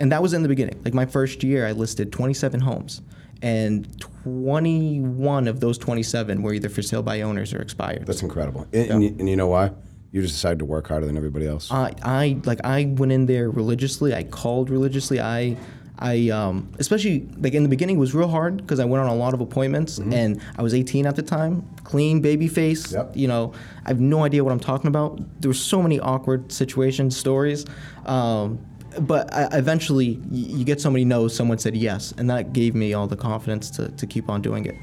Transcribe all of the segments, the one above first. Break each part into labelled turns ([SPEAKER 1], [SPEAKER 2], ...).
[SPEAKER 1] and that was in the beginning. Like my first year, I listed 27 homes, and 21 of those 27 were either for sale by owners or expired.
[SPEAKER 2] That's incredible. And, and, you, and you know why? You just decided to work harder than everybody else.
[SPEAKER 1] I, I like I went in there religiously. I called religiously. I I um, especially like in the beginning was real hard because I went on a lot of appointments and I was 18 at the time, clean baby face.
[SPEAKER 2] Yep.
[SPEAKER 1] You know, I have no idea what I'm talking about. There were so many awkward situations, stories. Um, but I, eventually, you get somebody knows someone said yes, and that gave me all the confidence to, to keep on doing it.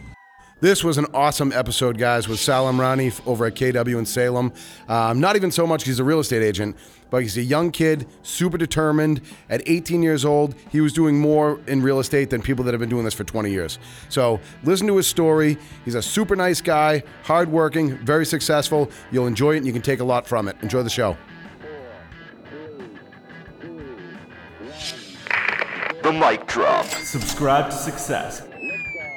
[SPEAKER 2] This was an awesome episode, guys, with Sal Amrani over at KW in Salem. Um, not even so much he's a real estate agent, but he's a young kid, super determined. At 18 years old, he was doing more in real estate than people that have been doing this for 20 years. So listen to his story. He's a super nice guy, hardworking, very successful. You'll enjoy it and you can take a lot from it. Enjoy the show.
[SPEAKER 3] The mic drop.
[SPEAKER 4] Subscribe to success.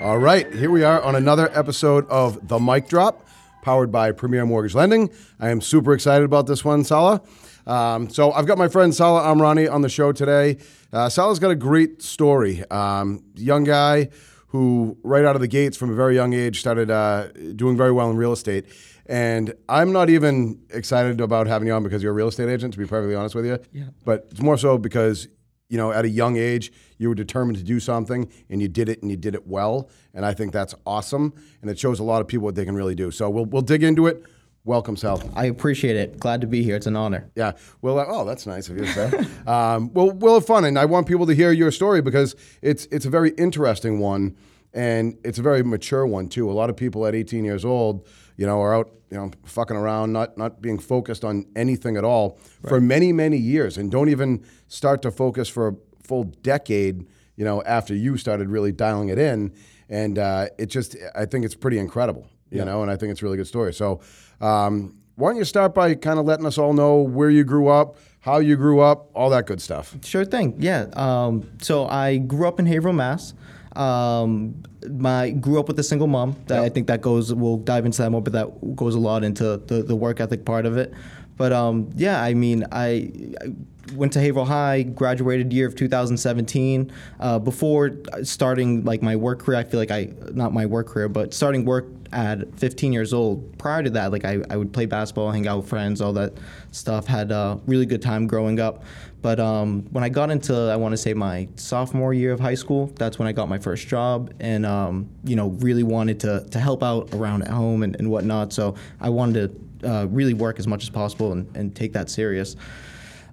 [SPEAKER 2] All right, here we are on another episode of The Mic Drop, powered by Premier Mortgage Lending. I am super excited about this one, Salah. Um, so I've got my friend Salah Amrani on the show today. Uh, Salah's got a great story. Um, young guy who, right out of the gates from a very young age, started uh, doing very well in real estate. And I'm not even excited about having you on because you're a real estate agent, to be perfectly honest with you.
[SPEAKER 1] Yeah.
[SPEAKER 2] But it's more so because you know, at a young age, you were determined to do something and you did it and you did it well. And I think that's awesome. And it shows a lot of people what they can really do. So we'll, we'll dig into it. Welcome, Sal.
[SPEAKER 1] I appreciate it. Glad to be here. It's an honor.
[SPEAKER 2] Yeah. Well, uh, oh, that's nice of you to say. um, well, we'll have fun. And I want people to hear your story because it's, it's a very interesting one and it's a very mature one, too. A lot of people at 18 years old, you know, are out, you know, fucking around, not, not being focused on anything at all for many, many years and don't even start to focus for a full decade, you know, after you started really dialing it in. And uh, it just, I think it's pretty incredible, you know, and I think it's a really good story. So, um, why don't you start by kind of letting us all know where you grew up, how you grew up, all that good stuff?
[SPEAKER 1] Sure thing. Yeah. Um, so I grew up in Haverhill, Mass. Um, my grew up with a single mom. That I think that goes. We'll dive into that more, but that goes a lot into the, the work ethic part of it. But um, yeah, I mean, I, I went to Haverhill High, graduated year of 2017. Uh, before starting like my work career, I feel like I not my work career, but starting work at 15 years old. Prior to that, like I, I would play basketball, hang out with friends, all that stuff. Had a really good time growing up. But um, when I got into, I want to say my sophomore year of high school, that's when I got my first job, and um, you know, really wanted to to help out around at home and, and whatnot. So I wanted to uh, really work as much as possible and, and take that serious.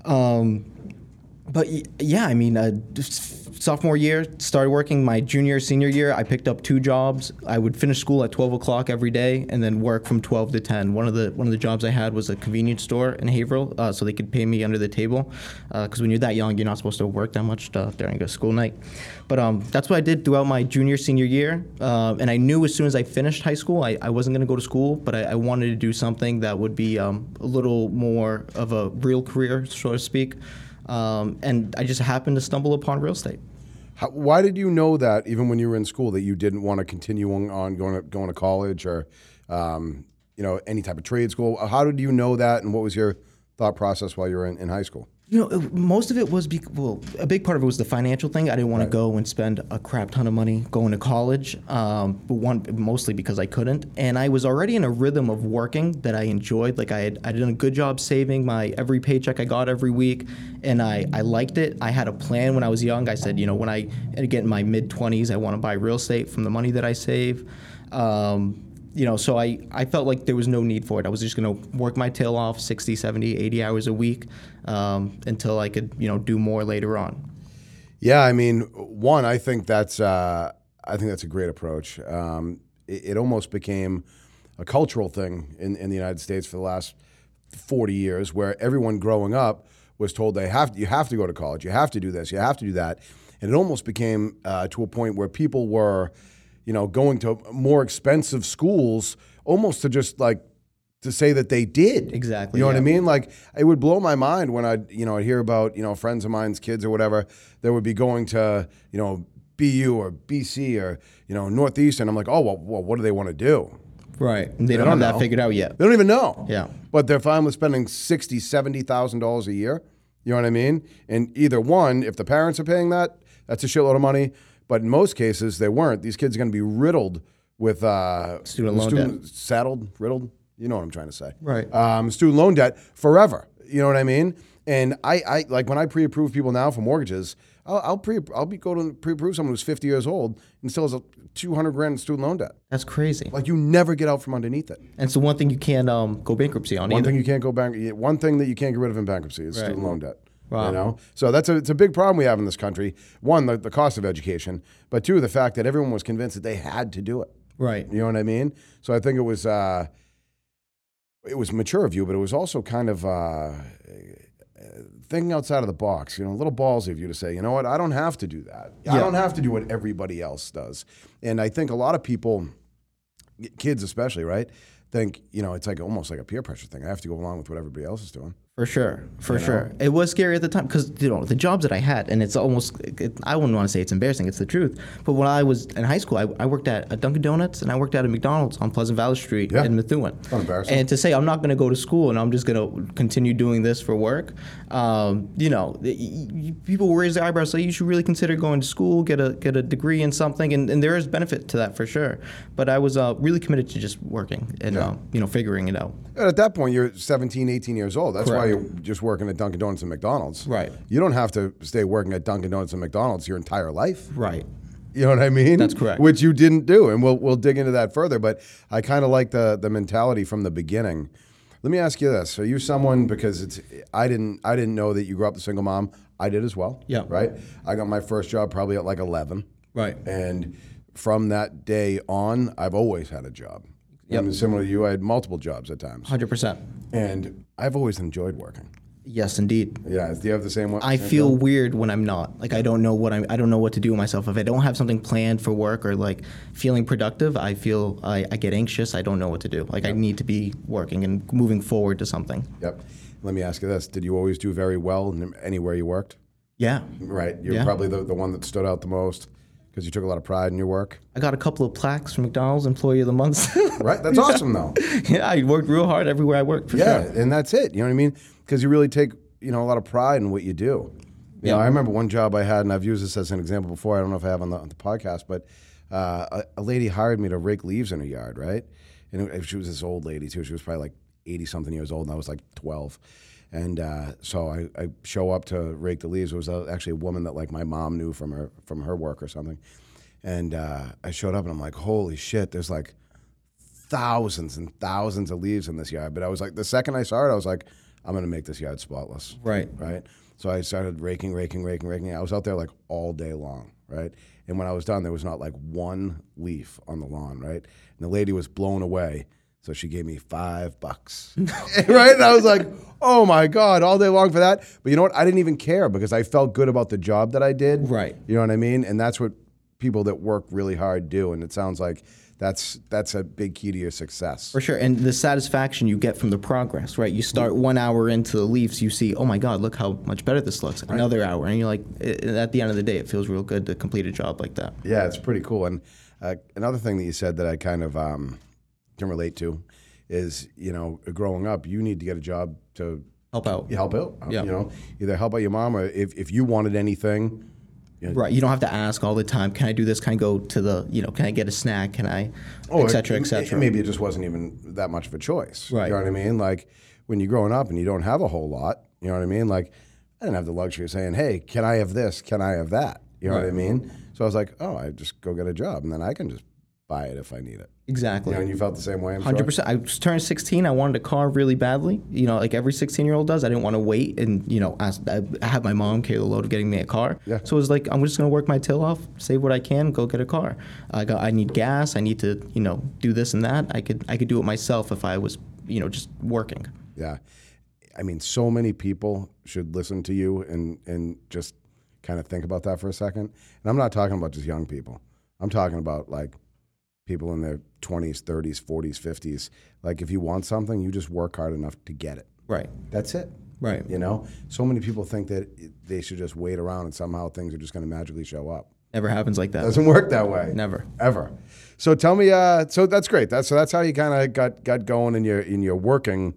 [SPEAKER 1] Um, but yeah, I mean, uh, sophomore year, started working. My junior, senior year, I picked up two jobs. I would finish school at 12 o'clock every day, and then work from 12 to 10. One of the one of the jobs I had was a convenience store in Haverhill, uh, so they could pay me under the table. Because when you're that young, you're not supposed to work that much uh, during a school night. But um, that's what I did throughout my junior, senior year. Uh, and I knew as soon as I finished high school, I, I wasn't going to go to school, but I, I wanted to do something that would be um, a little more of a real career, so to speak. Um, and I just happened to stumble upon real estate.
[SPEAKER 2] How, why did you know that even when you were in school that you didn't want to continue on, going to going to college or um, you know any type of trade school? How did you know that, and what was your thought process while you were in, in high school?
[SPEAKER 1] You know, it- most of it was be- well, a big part of it was the financial thing. I didn't want to go and spend a crap ton of money going to college, um, but one mostly because I couldn't, and I was already in a rhythm of working that I enjoyed. Like I had, I did a good job saving my every paycheck I got every week, and I, I liked it. I had a plan when I was young. I said, you know, when I get in my mid twenties, I want to buy real estate from the money that I save. Um, you know, so I, I felt like there was no need for it. I was just going to work my tail off 60, 70, 80 hours a week um, until I could, you know, do more later on.
[SPEAKER 2] Yeah, I mean, one, I think that's uh, I think that's a great approach. Um, it, it almost became a cultural thing in, in the United States for the last forty years, where everyone growing up was told they have you have to go to college, you have to do this, you have to do that, and it almost became uh, to a point where people were, you know, going to more expensive schools almost to just like to say that they did.
[SPEAKER 1] Exactly,
[SPEAKER 2] You know what I mean? Like it would blow my mind when I'd you know, I'd hear about, you know, friends of mine's kids or whatever that would be going to, you know, BU or BC or, you know, Northeastern. I'm like, oh, well, well what do they want to do?
[SPEAKER 1] Right. They don't,
[SPEAKER 2] don't
[SPEAKER 1] have
[SPEAKER 2] know.
[SPEAKER 1] that figured out yet.
[SPEAKER 2] They don't even know.
[SPEAKER 1] Yeah.
[SPEAKER 2] But they're fine with spending sixty, seventy thousand dollars a year. You know what I mean? And either one, if the parents are paying that, that's a shitload of money. But in most cases, they weren't. These kids are going to be riddled with uh,
[SPEAKER 1] Student loan debt.
[SPEAKER 2] saddled, riddled. You know what I'm trying to say,
[SPEAKER 1] Right.
[SPEAKER 2] Um, student loan debt forever. You know what I mean? And I, I like when I pre-approve people now for mortgages. I'll, I'll pre, I'll be go to pre-approve someone who's 50 years old and still has a 200 grand in student loan debt.
[SPEAKER 1] That's crazy.
[SPEAKER 2] Like you never get out from underneath it.
[SPEAKER 1] and so one thing you can't um, go bankruptcy on
[SPEAKER 2] One
[SPEAKER 1] either.
[SPEAKER 2] thing you can't go back. One thing that you can't get rid of in bankruptcy is student loan debt.
[SPEAKER 1] Wow.
[SPEAKER 2] You know, so that's a it's a big problem we have in this country. One, the, the cost of education, but two, the fact that everyone was convinced that they had to do it.
[SPEAKER 1] right.
[SPEAKER 2] You know what I mean? So I think it was uh, it was mature of you, but it was also kind of uh, thinking outside of the box. You know, a little ballsy of you to say, you know what, I don't have to do that. I don't have to do what everybody else does. And I think a lot of people, kids especially, right, think you know it's like almost like a peer pressure thing. I have to go along with what everybody else is doing.
[SPEAKER 1] For sure, for sure. It was scary at the time because you know the jobs that I had, and it's almost it, I wouldn't want to say it's embarrassing. It's the truth. But when I was in high school, I, I worked at a Dunkin' Donuts and I worked at a McDonald's on Pleasant Valley Street
[SPEAKER 2] Yeah.
[SPEAKER 1] in Methuen.
[SPEAKER 2] not embarrassing.
[SPEAKER 1] And to say I'm not going to go to school and I'm just going to continue doing this for work, um, you know, people raise their eyebrows. Say you should really consider going to school, get a get a degree in something, and, and there is benefit to that for sure. But I was uh, really committed to just working and
[SPEAKER 2] Yeah.
[SPEAKER 1] uh, you know figuring it out.
[SPEAKER 2] And at that point, you're 17, 18 years old. That's why. You're just working at Dunkin' Donuts and McDonald's.
[SPEAKER 1] Right.
[SPEAKER 2] You don't have to stay working at Dunkin' Donuts and McDonald's your entire life.
[SPEAKER 1] Right.
[SPEAKER 2] You know what I mean?
[SPEAKER 1] That's correct.
[SPEAKER 2] Which you didn't do, and we'll we'll dig into that further. But I kind of like the the mentality from the beginning. Let me ask you this: Are you someone because it's I didn't I didn't know that you grew up a single mom. I did as well.
[SPEAKER 1] Yeah.
[SPEAKER 2] Right. I got my first job probably at like eleven.
[SPEAKER 1] Right.
[SPEAKER 2] And from that day on, I've always had a job.
[SPEAKER 1] Yep.
[SPEAKER 2] Similar to you, I had multiple jobs at times,
[SPEAKER 1] Hundred percent.
[SPEAKER 2] and I've always enjoyed working.
[SPEAKER 1] Yes, indeed.
[SPEAKER 2] Yeah. Do you have the same one?
[SPEAKER 1] I feel weird when I'm not. Like I don't know what I'm. I don't know what to do with myself. If I don't have something planned for work or like feeling productive, I feel I, I get anxious. I don't know what to do. Like I need to be working and moving forward to something.
[SPEAKER 2] Yep. Let me ask you this: Did you always do very well anywhere you worked?
[SPEAKER 1] Yeah,
[SPEAKER 2] Right. You're
[SPEAKER 1] Yeah.
[SPEAKER 2] probably the, the one that stood out the most because you took a lot of pride in your work.
[SPEAKER 1] I got a couple of plaques from McDonald's Employee of the Month.
[SPEAKER 2] Right. That's awesome, though.
[SPEAKER 1] yeah, I worked real hard everywhere I worked. For
[SPEAKER 2] Yeah.
[SPEAKER 1] sure.
[SPEAKER 2] And that's it. You know what I mean? Because you really take you know a lot of pride in what you do. You know,
[SPEAKER 1] Yeah.
[SPEAKER 2] I remember one job I had, and I've used this as an example before. I don't know if I have on the, on the podcast, but uh, a, a lady hired me to rake leaves in her yard, right? And it, she was this old lady too. She was probably like eighty something years old, and I was like twelve. And uh, so I, I show up to rake the leaves. It was uh, actually a woman that like my mom knew from her from her work or something. And uh, I showed up, and I'm like, holy shit! There's like thousands and thousands of leaves in this yard. But I was like, the second I saw it, I was like, I'm gonna make this yard spotless.
[SPEAKER 1] Right.
[SPEAKER 2] Right. So I started raking, raking, raking, raking. I was out there like all day long. Right. And when I was done, there was not like one leaf on the lawn. Right. And the lady was blown away. So she gave me five bucks. right. And I was like, oh my God, all day long for that. But you know what? I didn't even care because I felt good about the job that I did.
[SPEAKER 1] Right.
[SPEAKER 2] You know what I mean? And that's what people that work really hard do. And it sounds like that's that's a big key to your success.
[SPEAKER 1] For sure, and the satisfaction you get from the progress, right? You start one hour into the Leafs, you see, oh my God, look how much better this looks. Another hour, and you're like, at the end of the day, it feels real good to complete a job like that.
[SPEAKER 2] Yeah, it's pretty cool. And uh, another thing that you said that I kind of um, can relate to is, you know, growing up, you need to get a job to
[SPEAKER 1] Help out.
[SPEAKER 2] help out.
[SPEAKER 1] Yeah.
[SPEAKER 2] You know, either help out your mom or if, if you wanted anything.
[SPEAKER 1] Right. You don't have to ask all the time, can I do this? Can I go to the, you know, can I get a snack? Can I, oh, et cetera, et cetera.
[SPEAKER 2] Maybe it just wasn't even that much of a choice.
[SPEAKER 1] Right.
[SPEAKER 2] You know what I mean? Like when you're growing up and you don't have a whole lot, you know what I mean? Like I didn't have the luxury of saying, hey, can I have this? Can I have that? You know what I mean? So I was like, oh, I just go get a job and then I can just buy it if I need it.
[SPEAKER 1] Exactly.
[SPEAKER 2] Know, and you felt the same way, sure?
[SPEAKER 1] Hundred percent. I was turned sixteen. I wanted a car really badly. You know, like every sixteen-year-old does. I didn't want to wait and you know, ask, I I had my mom carry the load of getting me a car.
[SPEAKER 2] Yeah.
[SPEAKER 1] So it was like I'm just gonna work my tail off, save what I can, go get a car. I got. I need gas. I need to you know do this and that. I could I could do it myself if I was you know just working.
[SPEAKER 2] Yeah. I mean, so many people should listen to you and, and just kind of think about that for a second. And I'm not talking about just young people. I'm talking about like people in their 20s, 30s, 40s, 50s. Like if you want something, you just work hard enough to get it.
[SPEAKER 1] Right.
[SPEAKER 2] That's it.
[SPEAKER 1] Right.
[SPEAKER 2] You know, so many people think that they should just wait around and somehow things are just going to magically show up.
[SPEAKER 1] Never happens like that.
[SPEAKER 2] Doesn't work that way.
[SPEAKER 1] Never.
[SPEAKER 2] Ever. So tell me. Uh, so that's great. That's so that's how you kind of got got going in your in your working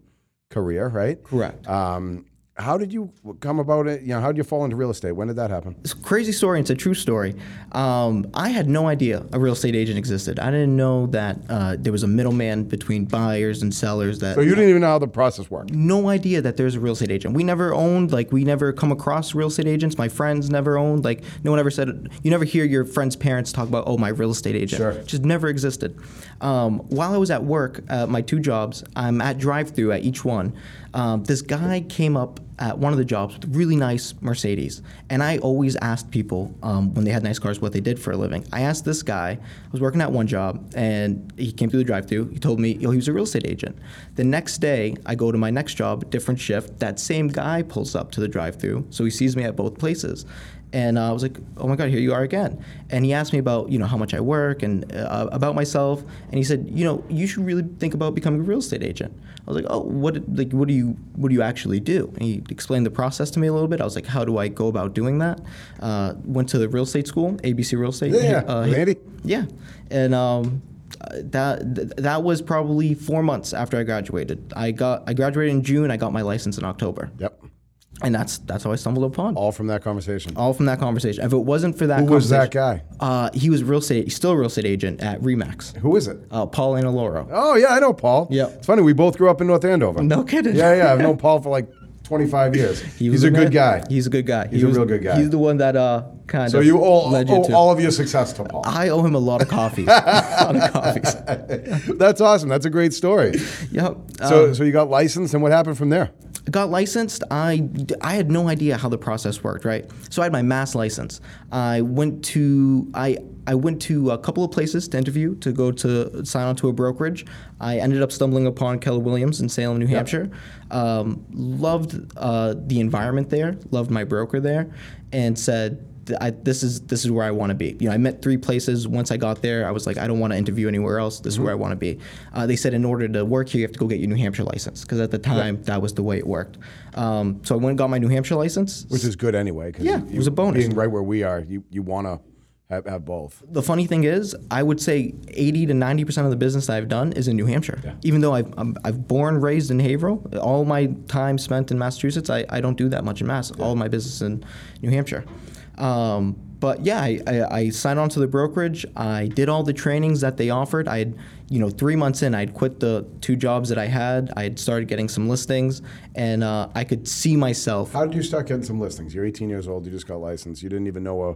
[SPEAKER 2] career, right?
[SPEAKER 1] Correct.
[SPEAKER 2] Um, how did you come about it? You know, how did you fall into real estate? When did that happen?
[SPEAKER 1] It's a crazy story. It's a true story. Um, I had no idea a real estate agent existed. I didn't know that uh, there was a middleman between buyers and sellers. That
[SPEAKER 2] So you didn't even know how the process worked.
[SPEAKER 1] no idea that there's a real estate agent. We never owned, like, we never come across real estate agents. My friends never owned. Like, no one ever said, you never hear your friend's parents talk about, oh, my real estate agent.
[SPEAKER 2] Sure.
[SPEAKER 1] Just never existed. Um, while I was at work, uh, my two jobs, I'm at drive through at each one. Um, this guy came up at one of the jobs with really nice Mercedes. And I always asked people um, when they had nice cars what they did for a living. I asked this guy, I was working at one job, and he came through the drive through. He told me he was a real estate agent. The next day, I go to my next job, different shift. That same guy pulls up to the drive through. So he sees me at both places. And uh, I was like, "Oh my God, here you are again!" And he asked me about, you know, how much I work and uh, about myself. And he said, "You know, you should really think about becoming a real estate agent." I was like, "Oh, what? Like, what do you, what do you actually do?" And he explained the process to me a little bit. I was like, "How do I go about doing that?" Uh, went to the real estate school, ABC Real Estate.
[SPEAKER 2] Yeah,
[SPEAKER 1] uh,
[SPEAKER 2] with
[SPEAKER 1] Yeah, and um, that th- that was probably four months after I graduated. I got I graduated in June. I got my license in October,
[SPEAKER 2] Yep.
[SPEAKER 1] And that's that's how I stumbled upon.
[SPEAKER 2] All from that conversation.
[SPEAKER 1] All from that conversation. If it wasn't for that,
[SPEAKER 2] Who was that guy?
[SPEAKER 1] Uh, he was real estate. He's still a real estate agent at Remax.
[SPEAKER 2] Who is it?
[SPEAKER 1] Uh, Paul Analoro.
[SPEAKER 2] Oh yeah, I know Paul.
[SPEAKER 1] Yeah,
[SPEAKER 2] It's funny. We both grew up in North Andover.
[SPEAKER 1] No kidding.
[SPEAKER 2] Yeah, yeah. I've known Paul for like 25 years.
[SPEAKER 1] He
[SPEAKER 2] He's a good guy.
[SPEAKER 1] He's a good guy.
[SPEAKER 2] He's
[SPEAKER 1] He
[SPEAKER 2] a real good guy.
[SPEAKER 1] He's the one that uh, kind
[SPEAKER 2] so
[SPEAKER 1] of
[SPEAKER 2] you all
[SPEAKER 1] led you
[SPEAKER 2] owe
[SPEAKER 1] to.
[SPEAKER 2] all of your success to Paul.
[SPEAKER 1] I owe him a lot of coffees. a lot of coffees.
[SPEAKER 2] That's awesome. That's a great story.
[SPEAKER 1] Yep.
[SPEAKER 2] So,
[SPEAKER 1] Um,
[SPEAKER 2] so you got licensed, and what happened from there?
[SPEAKER 1] got licensed i i had no idea how the process worked right so i had my mass license i went to i i went to a couple of places to interview to go to sign on to a brokerage i ended up stumbling upon keller williams in salem new hampshire um, loved uh, the environment there loved my broker there and said I, this is this is where I want to be. You know, I met three places. Once I got there, I was like, I don't want to interview anywhere else. This is where I want to be. Uh, they said in order to work here, you have to go get your New Hampshire license because at the time that was the way it worked. Um, so I went and got my New Hampshire license.
[SPEAKER 2] Which is good anyway.
[SPEAKER 1] Yeah,
[SPEAKER 2] you-
[SPEAKER 1] it was a bonus.
[SPEAKER 2] Being right where we are, you, you want to have, have both.
[SPEAKER 1] the funny thing is, I would say 80 to 90 percent of the business that I've done is in New Hampshire. Even though I've, I'm, I've born, raised in Haverhill, all my time spent in Massachusetts, I, I don't do that much in Mass. All my business in New Hampshire. Um, but yeah, I, I, I signed on to the brokerage. I did all the trainings that they offered. I had, you know, three months in, I'd quit the two jobs that I had. I had started getting some listings, and uh, I could see myself
[SPEAKER 2] How did you start getting some listings? You're 18 years old. You just got licensed. You didn't even know uh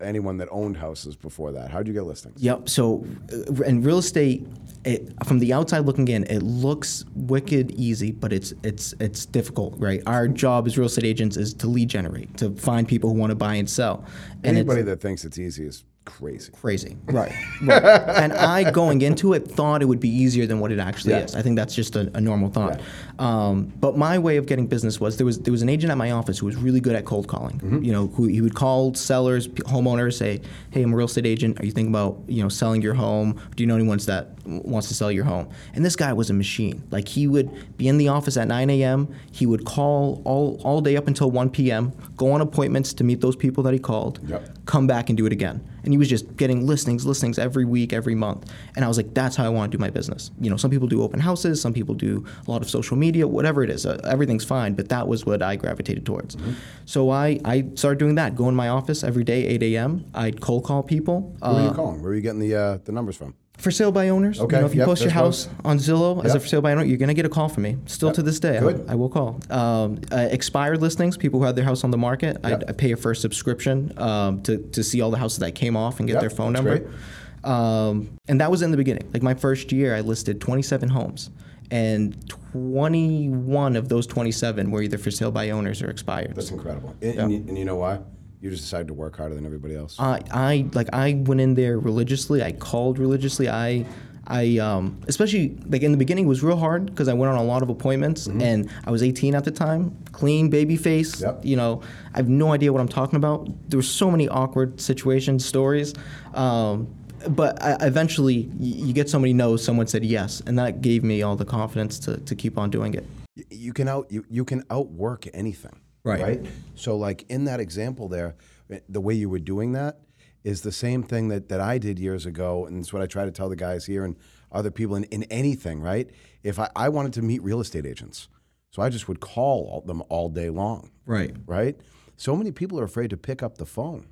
[SPEAKER 2] anyone that owned houses before that. How did you get listings?
[SPEAKER 1] Yep. So, uh, in real estate, it, from the outside looking in, it looks wicked easy, but it's it's it's difficult, right? Our job as real estate agents is to lead generate, to find people who want to buy and sell, and
[SPEAKER 2] Anybody that thinks it's easy is crazy.
[SPEAKER 1] crazy, right? right. and I, going into it, thought it would be easier than what it actually
[SPEAKER 2] Yeah.
[SPEAKER 1] is. I think that's just a, a normal thought. Um, but my way of getting business was there was there was an agent at my office who was really good at cold calling.
[SPEAKER 2] Mm-hmm.
[SPEAKER 1] You know, who he would call sellers, homeowners, say, "Hey, I'm a real estate agent. Are you thinking about you know selling your home? Do you know anyone that wants to sell your home?" And this guy was a machine. Like he would be in the office at 9 a.m. He would call all all day up until 1 p.m. Go on appointments to meet those people that he called.
[SPEAKER 2] Yep.
[SPEAKER 1] Come back and do it again. And he was just getting listings, listings every week, every month. And I was like, that's how I want to do my business. You know, some people do open houses, some people do a lot of social media, whatever it is. Uh, everything's fine, but that was what I gravitated towards.
[SPEAKER 2] Mm-hmm.
[SPEAKER 1] So I, I started doing that. Go in my office every day, 8 a.m. I'd cold call people.
[SPEAKER 2] Where were
[SPEAKER 1] Uh,
[SPEAKER 2] you calling? Where were you getting the uh, the numbers from?
[SPEAKER 1] For sale by owners.
[SPEAKER 2] Okay,
[SPEAKER 1] You know, if you
[SPEAKER 2] yep,
[SPEAKER 1] post your house on Zillow as a for sale by owner, you're going to get a call from me. Still to this day, I-
[SPEAKER 2] Good.
[SPEAKER 1] I, will call. Um, uh, expired listings, people who had their house on the market, I,
[SPEAKER 2] Yep.
[SPEAKER 1] I pay a first subscription um, to, to see all the houses that came off and get
[SPEAKER 2] Yep,
[SPEAKER 1] their phone
[SPEAKER 2] that's
[SPEAKER 1] number. Um, and that was in the beginning. Like my first year, I listed 27 homes. And 21 of those 27 were either for sale by owners or expired.
[SPEAKER 2] That's incredible. And, and, you, and you know why? You just decided to work harder than everybody else.
[SPEAKER 1] I, I like I went in there religiously. I called religiously. I I um, especially like in the beginning it was real hard because I went on a lot of appointments and I was 18 at the time, clean baby face.
[SPEAKER 2] Yep.
[SPEAKER 1] You know, I have no idea what I'm talking about. There were so many awkward situations, stories. Um, but I, eventually, you get somebody knows someone said yes, and that gave me all the confidence to, to keep on doing it.
[SPEAKER 2] You can out you, you can outwork anything
[SPEAKER 1] Right.
[SPEAKER 2] right so like in that example there eh, the way you were doing that is the same thing that, that i did years ago and it's what i try to tell the guys here and other people in, in anything right if I, I wanted to meet real estate agents So I just would call all, them all day long,
[SPEAKER 1] Right.
[SPEAKER 2] right? So many people are afraid to pick up the phone.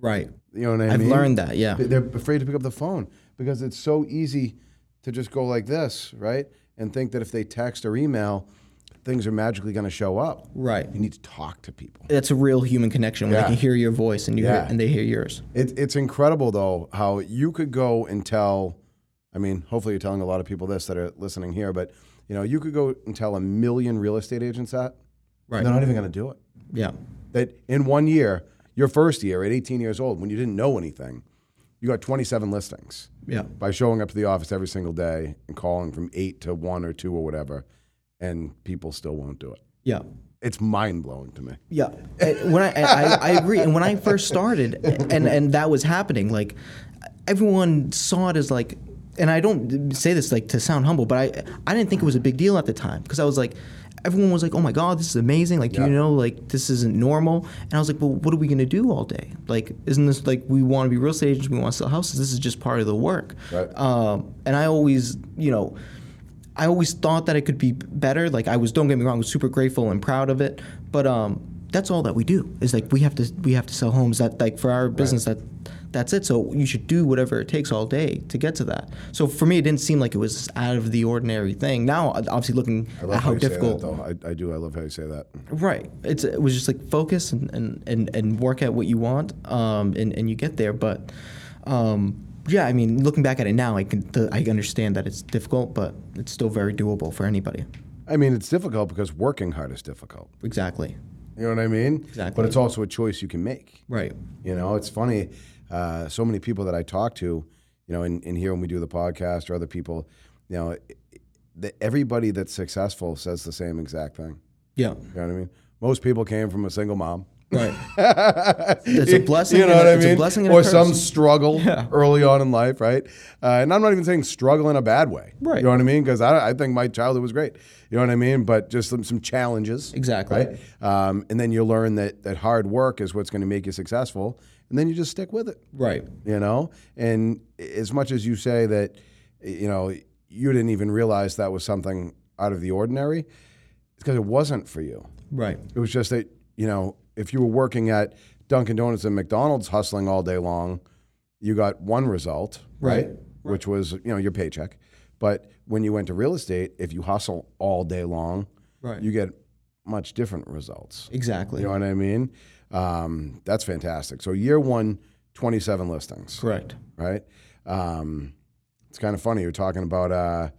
[SPEAKER 1] Right.
[SPEAKER 2] You know what I mean?
[SPEAKER 1] I've
[SPEAKER 2] mean?
[SPEAKER 1] learned that. Yeah.
[SPEAKER 2] They're afraid to pick up the phone because it's so easy to just go like this, right? And think that if they text or email, things are magically going to show up.
[SPEAKER 1] Right.
[SPEAKER 2] You need to talk to people.
[SPEAKER 1] That's a real human connection when
[SPEAKER 2] Yeah.
[SPEAKER 1] they can hear your voice and you
[SPEAKER 2] Yeah.
[SPEAKER 1] hear, and they hear yours.
[SPEAKER 2] It, it's incredible though how you could go and tell. I mean, hopefully you're telling a lot of people this that are listening here, but you know, you could go and tell a million real estate agents that.
[SPEAKER 1] Right.
[SPEAKER 2] They're not even going to do it.
[SPEAKER 1] Yeah.
[SPEAKER 2] That in one year, your first year at 18 years old, when you didn't know anything, you got 27 listings
[SPEAKER 1] Yeah.
[SPEAKER 2] by showing up to the office every single day and calling from eight to one or two or whatever, and people still won't do it.
[SPEAKER 1] Yeah.
[SPEAKER 2] It's mind blowing to me.
[SPEAKER 1] Yeah, when I, I I agree, and when I first started, and and that was happening, like everyone saw it as like, and I don't say this like to sound humble, but I I didn't think it was a big deal at the time because I was like, everyone was like, oh my god, this is amazing, like do
[SPEAKER 2] Yeah.
[SPEAKER 1] you know like this isn't normal, and I was like, well, what are we gonna do all day? Like, isn't this like we want to be real estate agents, we want to sell houses? This is just part of the work.
[SPEAKER 2] Right.
[SPEAKER 1] Um, and I always, you know. I always thought that it could be better. Like I was, don't get me wrong, I was super grateful and proud of it. But um, that's all that we do. Is like we have to we have to sell homes. That like for our business that that's it. So you should do whatever it takes all day to get to that. So for me, it didn't seem like it was out of the ordinary thing. Now, obviously, looking
[SPEAKER 2] I love
[SPEAKER 1] at how
[SPEAKER 2] you
[SPEAKER 1] difficult.
[SPEAKER 2] say that, though. I, I do. I love how you say that.
[SPEAKER 1] Right. It's it was just like focus and and, and, and work at what you want, um, and and you get there. But um, yeah, I mean, looking back at it now, I can the, I understand that it's difficult, but it's still very doable for anybody.
[SPEAKER 2] I mean, it's difficult because working hard is difficult.
[SPEAKER 1] Exactly.
[SPEAKER 2] You know what I mean?
[SPEAKER 1] Exactly.
[SPEAKER 2] But it's also a choice you can make.
[SPEAKER 1] Right.
[SPEAKER 2] You know, it's funny. Uh, so many people that I talk to, you know, in, in here when we do the podcast or other people, you know, the, everybody that's successful says the same exact thing.
[SPEAKER 1] Yeah.
[SPEAKER 2] You know what I mean? Most people came from a single mom.
[SPEAKER 1] Right. It's a blessing
[SPEAKER 2] You know what
[SPEAKER 1] a-
[SPEAKER 2] I
[SPEAKER 1] it's a
[SPEAKER 2] mean?
[SPEAKER 1] blessing and a
[SPEAKER 2] or some struggle
[SPEAKER 1] Yeah.
[SPEAKER 2] early on in life, right? Uh, and I'm not even saying struggle in a bad way.
[SPEAKER 1] Right.
[SPEAKER 2] You know what I mean? Because I, I think my childhood was great. You know what I mean? But just some, some challenges.
[SPEAKER 1] Exactly.
[SPEAKER 2] Right. Um, and then you learn that that hard work is what's going to make you successful, and then you just stick with it.
[SPEAKER 1] Right.
[SPEAKER 2] You know. And as much as you say that, you know, you didn't even realize that was something out of the ordinary, it's because it wasn't for you.
[SPEAKER 1] Right.
[SPEAKER 2] It was just that, you know, if you were working at Dunkin' Donuts and McDonald's hustling all day long, you got one result, right?
[SPEAKER 1] Right.
[SPEAKER 2] Which was, you know, your paycheck. But when you went to real estate, if you hustle all day long,
[SPEAKER 1] Right.
[SPEAKER 2] you get much different results.
[SPEAKER 1] Exactly.
[SPEAKER 2] You know what I mean? Um, that's fantastic. So year one, 27 listings,
[SPEAKER 1] Correct.
[SPEAKER 2] right? Um, it's kind of funny. You're talking about uh,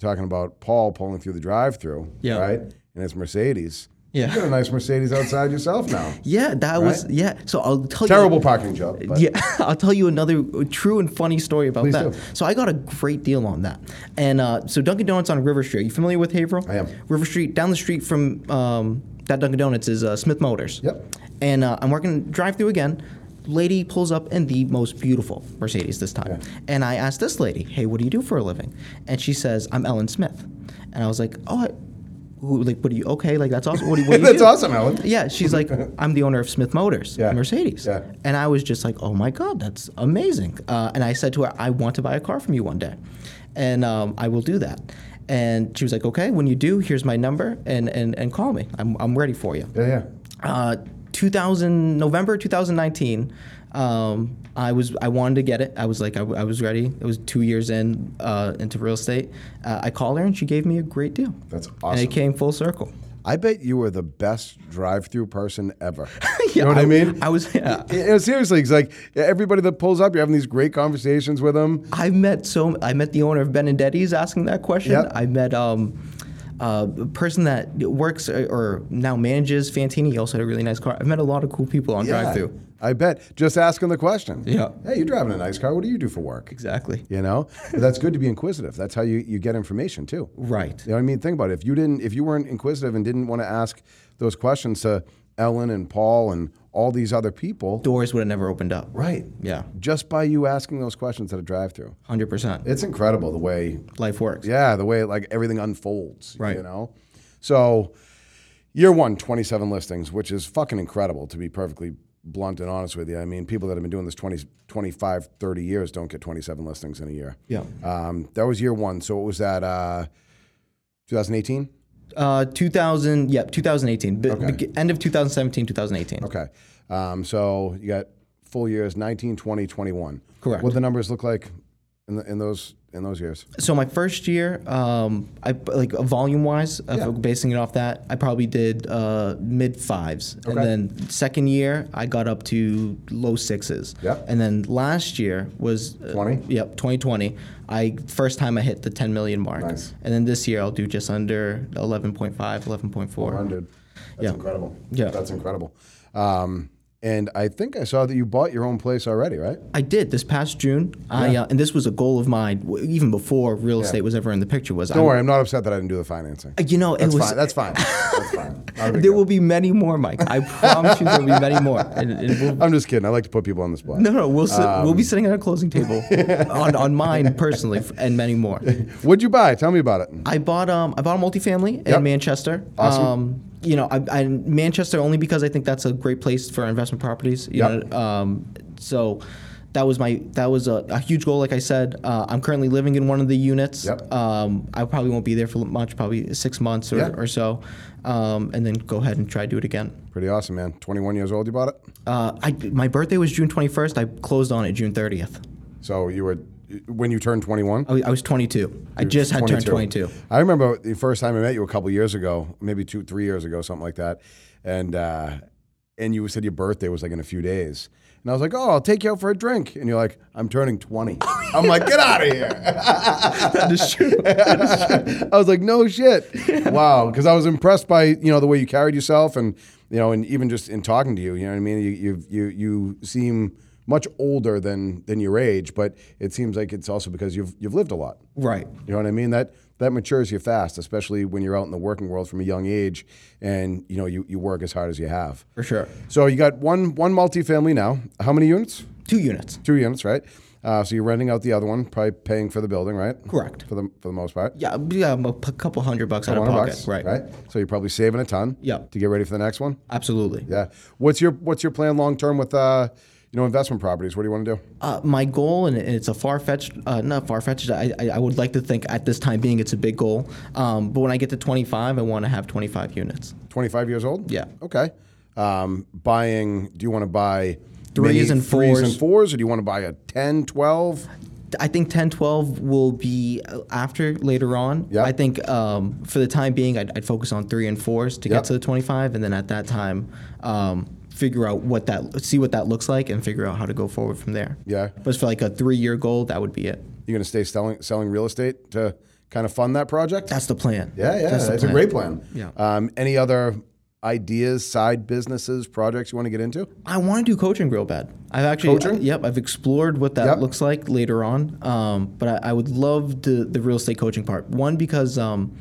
[SPEAKER 2] talking about Paul pulling through the drive-through,
[SPEAKER 1] Yeah.
[SPEAKER 2] right? In his Mercedes.
[SPEAKER 1] Yeah.
[SPEAKER 2] You got a nice Mercedes outside yourself now.
[SPEAKER 1] Yeah, that was yeah. So I'll tell
[SPEAKER 2] Terrible
[SPEAKER 1] you.
[SPEAKER 2] parking job. But
[SPEAKER 1] Yeah, I'll tell you another true and funny story about
[SPEAKER 2] Please
[SPEAKER 1] that.
[SPEAKER 2] do.
[SPEAKER 1] So I got a great deal on that, and uh, so Dunkin' Donuts on River Street. Are you familiar with Haverhill?
[SPEAKER 2] I am.
[SPEAKER 1] River Street, down the street from um, that Dunkin' Donuts is uh, Smith Motors.
[SPEAKER 2] Yep.
[SPEAKER 1] And uh, I'm working drive-through again. Lady pulls up in the most beautiful Mercedes this time, and I asked this lady, "Hey, what do you do for a living?" And she says, "I'm Ellen Smith," and I was like, "Oh." I, who- like, what do you? Okay, like that's awesome. What do? What do you
[SPEAKER 2] That's
[SPEAKER 1] do?"
[SPEAKER 2] awesome, Ellen.
[SPEAKER 1] Yeah, she's like, I'm the owner of Smith Motors,
[SPEAKER 2] Yeah.
[SPEAKER 1] Mercedes.
[SPEAKER 2] Yeah.
[SPEAKER 1] And I was just like, oh my God, that's amazing. Uh, and I said to her, I want to buy a car from you one day. And um, I will do that. And she was like, okay, when you do, here's my number and, and, and call me. I'm, I'm ready for you.
[SPEAKER 2] yeah, yeah.
[SPEAKER 1] Uh, 2000 November 2019. Um, I was I wanted to get it. I was like I, I was ready. It was two years in uh, into real estate. Uh, I called her and she gave me a great deal.
[SPEAKER 2] That's
[SPEAKER 1] And
[SPEAKER 2] awesome.
[SPEAKER 1] it came full circle.
[SPEAKER 2] I bet you were the best drive-through person ever. you know what I, mean?
[SPEAKER 1] I was. Yeah.
[SPEAKER 2] Yeah, yeah, seriously, it's like everybody that pulls up, you're having these great conversations with them.
[SPEAKER 1] I met so I met the owner of Benedetti's asking that question.
[SPEAKER 2] Yep.
[SPEAKER 1] I met um, uh, a person that works or, or now manages Fantini. He also had a really nice car. I've met a lot of cool people on
[SPEAKER 2] Yeah,
[SPEAKER 1] drive-through.
[SPEAKER 2] I bet. Just asking the question.
[SPEAKER 1] Yeah.
[SPEAKER 2] Hey, you're driving a nice car. What do you do for work?
[SPEAKER 1] Exactly.
[SPEAKER 2] You know, but that's good to be inquisitive. That's how you, you get information too.
[SPEAKER 1] Right.
[SPEAKER 2] You know what I mean? Think about it. If you didn't, if you weren't inquisitive and didn't want to ask those questions to Ellen and Paul and all these other people,
[SPEAKER 1] Doors would have never opened up.
[SPEAKER 2] right?
[SPEAKER 1] Yeah.
[SPEAKER 2] Just by you asking those questions at a drive-through,
[SPEAKER 1] Hundred percent.
[SPEAKER 2] it's incredible the way,
[SPEAKER 1] Life works.
[SPEAKER 2] yeah, the way like everything unfolds.
[SPEAKER 1] Right.
[SPEAKER 2] You know, so year one, 27 listings, which is fucking incredible to be perfectly blunt and honest with you. I mean, people that have been doing this 20, 25, 30 years don't get 27 listings in a year.
[SPEAKER 1] Yeah.
[SPEAKER 2] Um, that was year one. So it was that, uh, 2018.
[SPEAKER 1] Uh, 2000, yep, 2018. Be-
[SPEAKER 2] Okay.
[SPEAKER 1] be- end of 2017, 2018.
[SPEAKER 2] Okay. Um, so you got full years 19, 20, 21.
[SPEAKER 1] Correct.
[SPEAKER 2] What the numbers look like in, the, in those in those years?
[SPEAKER 1] So my first year, um, I like volume wise,
[SPEAKER 2] Yeah.
[SPEAKER 1] basing it off that, I probably did uh, mid fives,
[SPEAKER 2] okay.
[SPEAKER 1] and then second year I got up to low sixes.
[SPEAKER 2] Yep.
[SPEAKER 1] And then last year was uh,
[SPEAKER 2] 20?
[SPEAKER 1] Yep, 2020. I first time I hit the 10 million mark.
[SPEAKER 2] Nice.
[SPEAKER 1] And then this year I'll do just under 11.5, 11.4.
[SPEAKER 2] 400. That's
[SPEAKER 1] Yeah.
[SPEAKER 2] incredible.
[SPEAKER 1] Yeah.
[SPEAKER 2] That's incredible. Um, and I think I saw that you bought your own place already, right?
[SPEAKER 1] I did this past June. I uh, and this was a goal of mine even before real estate was ever in the picture. Was
[SPEAKER 2] Don't worry, I'm not upset that I didn't do the financing.
[SPEAKER 1] You know,
[SPEAKER 2] That's
[SPEAKER 1] it was
[SPEAKER 2] fine. That's fine. That's fine. Not a big
[SPEAKER 1] There will be many more, Mike. I promise you, there will be many more. And, and we'll,
[SPEAKER 2] I'm just kidding. I like to put people on the spot.
[SPEAKER 1] no, no, we'll sit, we'll
[SPEAKER 2] Um,
[SPEAKER 1] be sitting at a closing table on, on mine personally, and many more.
[SPEAKER 2] What'd you buy? Tell me about it.
[SPEAKER 1] I bought um I bought a multifamily
[SPEAKER 2] Yep.
[SPEAKER 1] in Manchester.
[SPEAKER 2] Awesome.
[SPEAKER 1] Um, you know, I, I Manchester only because I think that's a great place for investment properties. You
[SPEAKER 2] Yep.
[SPEAKER 1] know, um, so that was my that was a, a huge goal. Like I said, uh, I'm currently living in one of the units.
[SPEAKER 2] Yep.
[SPEAKER 1] Um, I probably won't be there for much, probably six months or,
[SPEAKER 2] Yeah.
[SPEAKER 1] or so, um, and then go ahead and try to do it again.
[SPEAKER 2] Pretty awesome, man. 21 years old, you bought it?
[SPEAKER 1] Uh, I my birthday was June 21st. I closed on it June 30th.
[SPEAKER 2] So you were, when you turned 21?
[SPEAKER 1] I was, I was 22. I just had turned 22.
[SPEAKER 2] I remember the first time I met you a couple years ago, maybe two, three years ago, something like that. And, uh, and you said your birthday was like in a few days. And I was like, oh, I'll take you out for a drink. And you're like, I'm turning 20. I'm like, get out of here.
[SPEAKER 1] that is true.
[SPEAKER 2] I was like, no shit. Wow. Because I was impressed by, you know, the way you carried yourself and, you know, and even just in talking to you, you know what I mean? You, you, you, you seem much older than, than your age, but it seems like it's also because you've, you've lived a lot.
[SPEAKER 1] Right.
[SPEAKER 2] You know what I mean? That that matures you fast, especially when you're out in the working world from a young age, and you know you, you work as hard as you have.
[SPEAKER 1] For sure.
[SPEAKER 2] So you got one one multifamily now. How many units?
[SPEAKER 1] Two units.
[SPEAKER 2] Two units, right? Uh, so you're renting out the other one, probably paying for the building, right?
[SPEAKER 1] Correct.
[SPEAKER 2] For the for the most part.
[SPEAKER 1] Yeah, yeah, a couple hundred bucks out of pocket.
[SPEAKER 2] bucks,
[SPEAKER 1] right.
[SPEAKER 2] Right. So you're probably saving a ton.
[SPEAKER 1] Yep.
[SPEAKER 2] To get ready for the next one.
[SPEAKER 1] Absolutely.
[SPEAKER 2] Yeah. What's your What's your plan long term with uh, you know investment properties? What do you want to do?
[SPEAKER 1] Uh, my goal, and it's a far fetched, uh, not far fetched. I, I, would like to think at this time being it's a big goal. Um, but when I get to 25, I want to have 25 units.
[SPEAKER 2] 25 years old?
[SPEAKER 1] Yeah.
[SPEAKER 2] Okay. Um, buying, do you want to buy
[SPEAKER 1] Threes and
[SPEAKER 2] threes and
[SPEAKER 1] fours.
[SPEAKER 2] fours, or do you want to buy a 10, 12?
[SPEAKER 1] I think 10, 12 will be after later on.
[SPEAKER 2] Yeah.
[SPEAKER 1] I think um, for the time being, I'd, I'd focus on three and fours to
[SPEAKER 2] Yep.
[SPEAKER 1] get to the 25, and then at that time, um, figure out what that, see what that looks like, and figure out how to go forward from there.
[SPEAKER 2] Yeah.
[SPEAKER 1] But for like a three-year goal, that would be it.
[SPEAKER 2] You're going to stay selling, selling real estate to kind of fund that project?
[SPEAKER 1] That's the plan.
[SPEAKER 2] yeah, yeah.
[SPEAKER 1] That's
[SPEAKER 2] That's, a great plan.
[SPEAKER 1] Yeah.
[SPEAKER 2] Um, any other ideas, side businesses, projects you want to get into?
[SPEAKER 1] I want to do coaching real bad. I've actually,
[SPEAKER 2] Coaching?
[SPEAKER 1] yep, I've explored what that
[SPEAKER 2] Yep.
[SPEAKER 1] looks like later on. Um, but I, I would love the the real estate coaching part. One because um,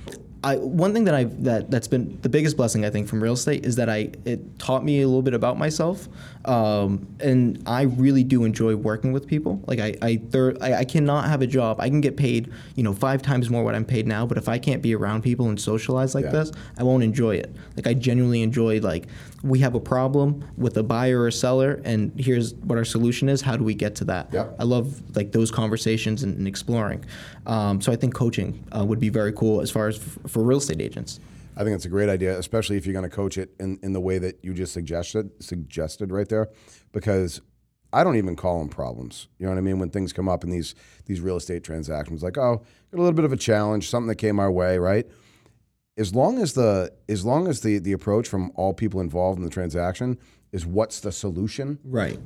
[SPEAKER 1] I one thing that I have that that's been the biggest blessing I think from real estate is that I it taught me a little bit about myself, um, and I really do enjoy working with people. Like I I, thir- I I cannot have a job. I can get paid you know five times more what I'm paid now, but if I can't be around people and socialize like
[SPEAKER 2] Yeah.
[SPEAKER 1] this, I won't enjoy it. Like I genuinely enjoy like we have a problem with a buyer or seller, and here's what our solution is. How do we get to that?
[SPEAKER 2] Yep.
[SPEAKER 1] I love like those conversations and, and exploring. Um, so I think coaching uh, would be very cool as far as f- for real estate agents.
[SPEAKER 2] I think it's a great idea, especially if you're going to coach it in, in the way that you just suggested suggested right there, because I don't even call them problems. You know what I mean? When things come up in these these real estate transactions, like oh, got a little bit of a challenge, something that came our way, right? As long as the as long as the the approach from all people involved in the transaction is what's the solution,
[SPEAKER 1] Right.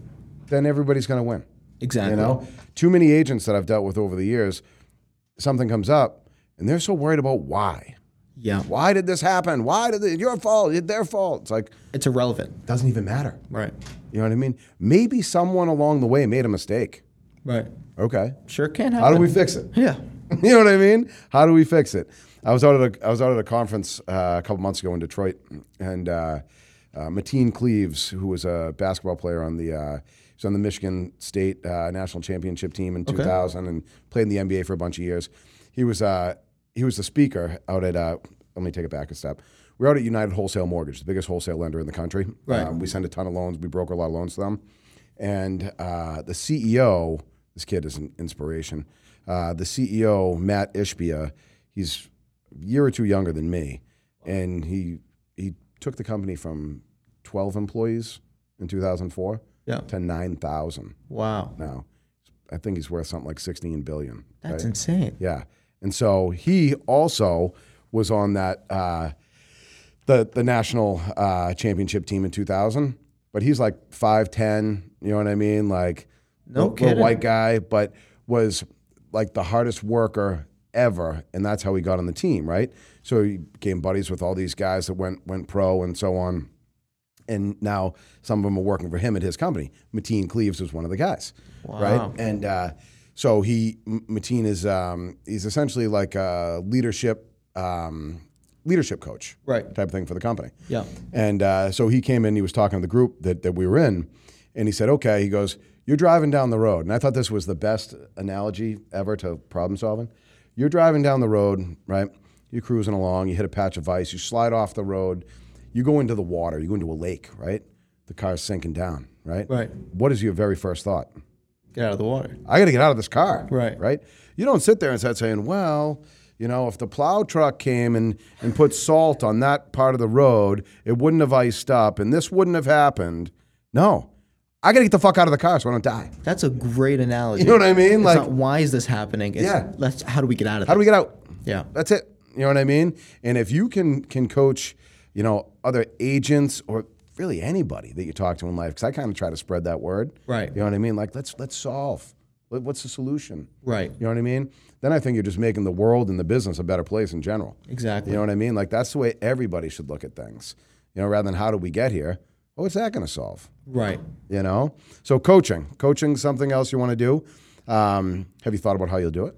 [SPEAKER 2] then everybody's going to win.
[SPEAKER 1] Exactly.
[SPEAKER 2] You know, too many agents that I've dealt with over the years, something comes up and they're so worried about why.
[SPEAKER 1] Yeah.
[SPEAKER 2] Why did this happen? Why did it? Your fault. It's their fault. It's like
[SPEAKER 1] It's irrelevant.
[SPEAKER 2] doesn't even matter.
[SPEAKER 1] Right.
[SPEAKER 2] You know what I mean? Maybe someone along the way made a mistake.
[SPEAKER 1] Right.
[SPEAKER 2] Okay.
[SPEAKER 1] Sure can happen.
[SPEAKER 2] How do we fix it?
[SPEAKER 1] Yeah.
[SPEAKER 2] you know what I mean? How do we fix it? I was out at a I was out at a conference uh, a couple months ago in Detroit, and uh, uh, Mateen Cleaves, who was a basketball player on the uh, he's on the Michigan State uh, national championship team in 2000, and played in the NBA for a bunch of years. He was uh, he was the speaker out at. Uh, let me take it back a step. We're out at United Wholesale Mortgage, the biggest wholesale lender in the country.
[SPEAKER 1] Right.
[SPEAKER 2] Um, we send a ton of loans. We broker a lot of loans to them. And uh, the CEO, this kid is an inspiration. Uh, the CEO, Matt Ishbia, he's a year or two younger than me. and he he took the company from 12 employees in 2004
[SPEAKER 1] Yeah.
[SPEAKER 2] to 9,000
[SPEAKER 1] Wow.
[SPEAKER 2] now. I think he's worth something like 16 billion.
[SPEAKER 1] That's
[SPEAKER 2] right?
[SPEAKER 1] insane.
[SPEAKER 2] Yeah, and so he also was on that uh, the the national uh, championship team in 2000. But he's like 5'10", you know what I mean? Like
[SPEAKER 1] No
[SPEAKER 2] little- little white guy, but was like the hardest worker ever, and that's how he got on the team, right? So he became buddies with all these guys that went went pro and so on. And now some of them are working for him at his company. Mateen Cleaves was one of the guys,
[SPEAKER 1] Wow.
[SPEAKER 2] right? And uh, so he Mateen is um, he's essentially like a leadership um, leadership coach,
[SPEAKER 1] Right.
[SPEAKER 2] Type of thing for the company.
[SPEAKER 1] Yeah.
[SPEAKER 2] And uh, so he came in, he was talking to the group that, that we were in, and he said, okay, he goes, you're driving down the road. And I thought this was the best analogy ever to problem solving. You're driving down the road, right? You're cruising along, you hit a patch of ice, you slide off the road, you go into the water, you go into a lake, right? The car's sinking down, right?
[SPEAKER 1] Right.
[SPEAKER 2] What is your very first thought?
[SPEAKER 1] Get out of the water.
[SPEAKER 2] I got to get out of this car.
[SPEAKER 1] Right.
[SPEAKER 2] Right. You don't sit there and start saying, well, you know, if the plow truck came and, and put salt on that part of the road, it wouldn't have iced up and this wouldn't have happened. No. I got to get the fuck out of the car so I don't die.
[SPEAKER 1] That's a great analogy.
[SPEAKER 2] You know what I mean?
[SPEAKER 1] It's
[SPEAKER 2] Like-
[SPEAKER 1] why is this happening? It's
[SPEAKER 2] Yeah.
[SPEAKER 1] let's how do we get out of
[SPEAKER 2] How do we get out?
[SPEAKER 1] Yeah.
[SPEAKER 2] That's it. You know what I mean? And if you can can coach, you know, other agents or really anybody that you talk to in life, because I kind of try to spread that word.
[SPEAKER 1] Right.
[SPEAKER 2] You know what I mean? Like let's let's solve. What's the solution?
[SPEAKER 1] Right.
[SPEAKER 2] You know what I mean? Then I think you're just making the world and the business a better place in general.
[SPEAKER 1] Exactly.
[SPEAKER 2] You know what I mean? Like that's the way everybody should look at things. You know, rather than how do we get here? Well, what's that going to solve?
[SPEAKER 1] Right.
[SPEAKER 2] You know? So coaching, coaching, something else you want to do. Um, have you thought about how you'll do it?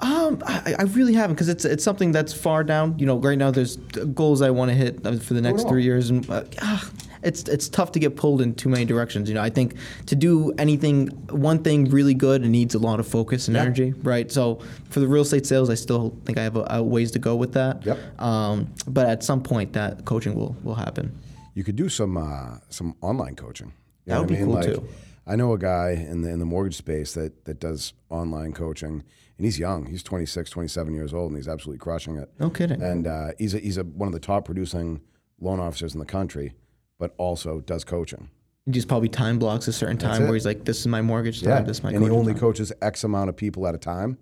[SPEAKER 1] Um, I, I really haven't because it's it's something that's far down. You know, right now there's goals I want to hit uh, for the next three years, and uh, ah, it's it's tough to get pulled in too many directions. You know, I think to do anything, one thing really good, it needs a lot of focus and energy, right? So for the real estate sales, I still think I have a, a ways to go with that.
[SPEAKER 2] Yep.
[SPEAKER 1] Um, but at some point, that coaching will will happen.
[SPEAKER 2] You could do some uh, some online coaching. You
[SPEAKER 1] That would
[SPEAKER 2] what I
[SPEAKER 1] be
[SPEAKER 2] mean?
[SPEAKER 1] cool,
[SPEAKER 2] Like,
[SPEAKER 1] too.
[SPEAKER 2] I know a guy in the in the mortgage space that that does online coaching, and he's young. He's 26, 27 years old, and he's absolutely crushing it.
[SPEAKER 1] No kidding.
[SPEAKER 2] And uh, he's a, he's a, one of the top producing loan officers in the country, but also does coaching.
[SPEAKER 1] He just probably time blocks a certain time
[SPEAKER 2] it.
[SPEAKER 1] where he's like, "This is my mortgage time. This is my
[SPEAKER 2] and he only
[SPEAKER 1] time."
[SPEAKER 2] coaches X amount of people at a time.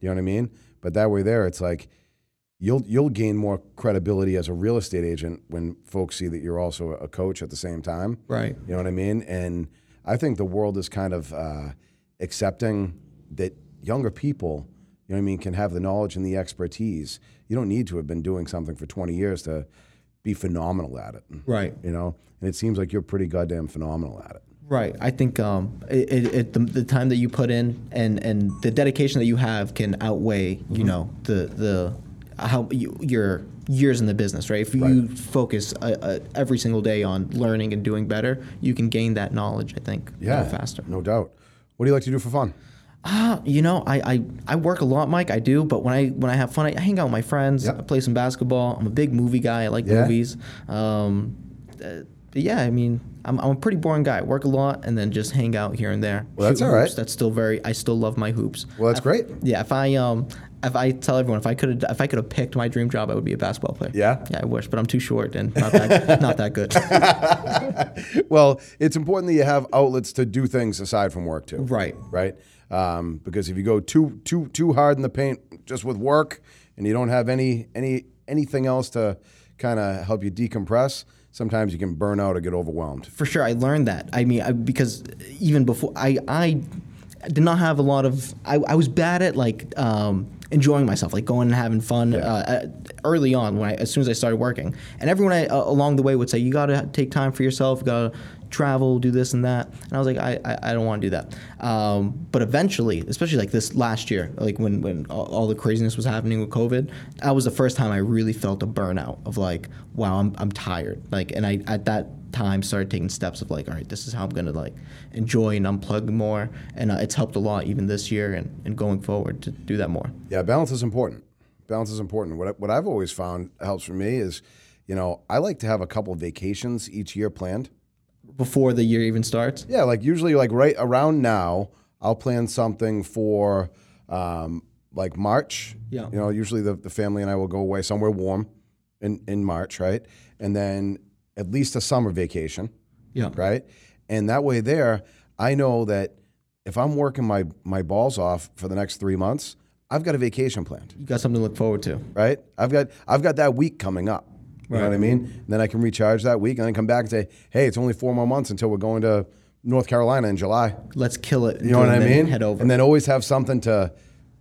[SPEAKER 2] You know what I mean? But that way, there, it's like you'll you'll gain more credibility as a real estate agent when folks see that you're also a coach at the same time.
[SPEAKER 1] Right.
[SPEAKER 2] You know what I mean? And I think the world is kind of uh, accepting that younger people, you know what I mean, can have the knowledge and the expertise. You don't need to have been doing something for 20 years to be phenomenal at it.
[SPEAKER 1] Right.
[SPEAKER 2] You know, and it seems like you're pretty goddamn phenomenal at it.
[SPEAKER 1] Right. I think um, it, it, the, the time that you put in and, and the dedication that you have can outweigh,
[SPEAKER 2] Mm-hmm.
[SPEAKER 1] you know, the the how you, your years in the business, right? If you focus uh, uh, every single day on learning and doing better, you can gain that knowledge. I think
[SPEAKER 2] Yeah,
[SPEAKER 1] faster.
[SPEAKER 2] no doubt. What do you like to do for fun?
[SPEAKER 1] Uh, you know, I, I, I work a lot, Mike. I do, but when I when I have fun, I, hang out with my friends.
[SPEAKER 2] Yep.
[SPEAKER 1] I play some basketball. I'm a big movie guy. I like
[SPEAKER 2] Yeah?
[SPEAKER 1] movies. Um, uh, but yeah, I mean, I'm, I'm a pretty boring guy. I work a lot and then just hang out here and there.
[SPEAKER 2] Well, that's all right.
[SPEAKER 1] hoops. That's still very. I still love my hoops.
[SPEAKER 2] Well, that's great.
[SPEAKER 1] Yeah, if I um if I tell everyone if I could if I could have picked my dream job, I would be a basketball player.
[SPEAKER 2] Yeah?
[SPEAKER 1] Yeah, I wish, but I'm too short and not that not that good.
[SPEAKER 2] well, it's important that you have outlets to do things aside from work too.
[SPEAKER 1] Right.
[SPEAKER 2] Right. Um, because if you go too too too hard in the paint just with work, and you don't have any any anything else to kind of help you decompress, sometimes you can burn out or get overwhelmed.
[SPEAKER 1] For sure, I learned that. I mean, I, because even before I, I did not have a lot of. I, I was bad at like um, enjoying myself, like going and having fun. Uh, uh, early on, when I, as soon as I started working, and everyone I, uh, along the way would say, "You got to take time for yourself. You got to travel, do this and that." And I was like, "I, I, I don't want to do that." Um, but eventually, especially like this last year, like when when all, the craziness was happening with COVID, that was the first time I really felt a burnout of like, "Wow, I'm I'm tired." Like, and I at that time started taking steps of like all right this is how i'm gonna like enjoy and unplug more and uh, it's helped a lot even this year and, and going forward to do that more
[SPEAKER 2] Yeah, balance is important. Balance is important. What I, what I've always found helps for me is, you know, I like to have a couple of vacations each year planned.
[SPEAKER 1] Before the year even starts
[SPEAKER 2] Yeah, like usually, like right around now, I'll plan something for um, like March.
[SPEAKER 1] Yeah.
[SPEAKER 2] You know, usually the, the family and I will go away somewhere warm, in, in March, right? And then at least a summer vacation,
[SPEAKER 1] Yeah.
[SPEAKER 2] right? And that way there, I know that if I'm working my, my balls off for the next three months, I've got a vacation planned,
[SPEAKER 1] You got something to look forward to.
[SPEAKER 2] right? I've got I've got that week coming up. You know what I mean? And then I can recharge that week and then come back and say, hey, it's only four more months until we're going to North Carolina in July.
[SPEAKER 1] Let's kill it.
[SPEAKER 2] You know what I mean?
[SPEAKER 1] Head over.
[SPEAKER 2] And then always have something to.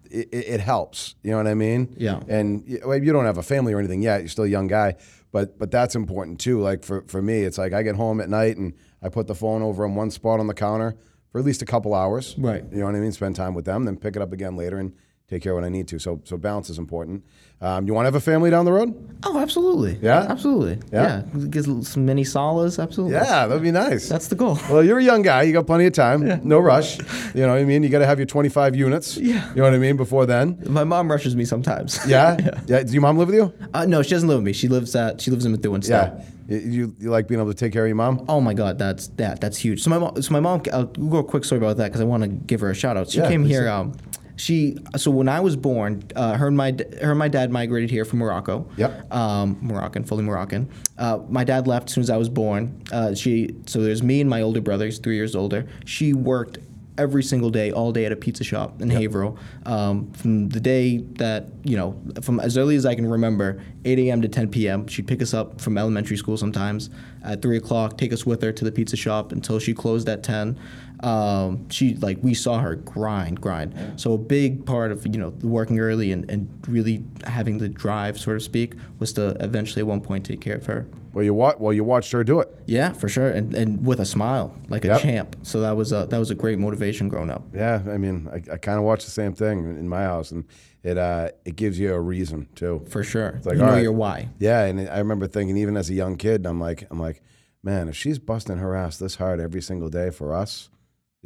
[SPEAKER 2] It, it helps. You know what I mean?
[SPEAKER 1] Yeah.
[SPEAKER 2] And well, you don't have a family or anything yet. You're still a young guy, but but that's important too. Like for for me, it's like I get home at night and I put the phone over in one spot on the counter for at least a couple hours.
[SPEAKER 1] Right.
[SPEAKER 2] You know what I mean? Spend time with them, then pick it up again later and take care when I need to. So so balance is important. Um, you want to have a family down the road?
[SPEAKER 1] oh, absolutely.
[SPEAKER 2] Yeah?
[SPEAKER 1] Absolutely.
[SPEAKER 2] Yeah?
[SPEAKER 1] Yeah. Get some mini Salahs. Absolutely.
[SPEAKER 2] Yeah, that'd be nice.
[SPEAKER 1] That's the goal.
[SPEAKER 2] Well, you're a young guy. You got plenty of time. No rush. You know what I mean? You got to have your 25 units.
[SPEAKER 1] Yeah.
[SPEAKER 2] You know what I mean? Before then.
[SPEAKER 1] My mom rushes me sometimes.
[SPEAKER 2] Yeah? yeah. Does your mom live with you?
[SPEAKER 1] Uh, no, she doesn't live with me. She lives at she lives in Methuen still.
[SPEAKER 2] Yeah. You, you, you like being able to take care of your mom?
[SPEAKER 1] Oh my God, that's that that's huge. So my mom, so my mom, I'll go a quick story about that because I want to give her a shout out. She
[SPEAKER 2] Yeah,
[SPEAKER 1] came here. Um, she so when I was born, uh, her and my her and my dad migrated here from Morocco.
[SPEAKER 2] Yep.
[SPEAKER 1] Um, Moroccan, fully Moroccan. Uh, my dad left as soon as I was born. Uh, she so there's me and my older brother. He's three years older. She worked every single day, all day at a pizza shop in Haverhill. Um, from the day that you know, from as early as I can remember, 8 a.m. to 10 p.m. She'd pick us up from elementary school sometimes at three o'clock, take us with her to the pizza shop until she closed at 10. Um, she like we saw her grind, grind. So a big part of you know working early and, and really having the drive, so to speak, was to eventually at one point take care of her.
[SPEAKER 2] Well, you wa- well, you watched her do it.
[SPEAKER 1] Yeah, for sure, and, and with a smile, like a
[SPEAKER 2] Yep.
[SPEAKER 1] champ. So that was a that was a great motivation growing up.
[SPEAKER 2] Yeah. I mean, I, I kind of watched the same thing in my house, and it uh, it gives you a reason too.
[SPEAKER 1] For sure,
[SPEAKER 2] like,
[SPEAKER 1] you know
[SPEAKER 2] right.
[SPEAKER 1] your why.
[SPEAKER 2] Yeah, and I remember thinking, even as a young kid, I'm like, I'm like, man, if she's busting her ass this hard every single day for us,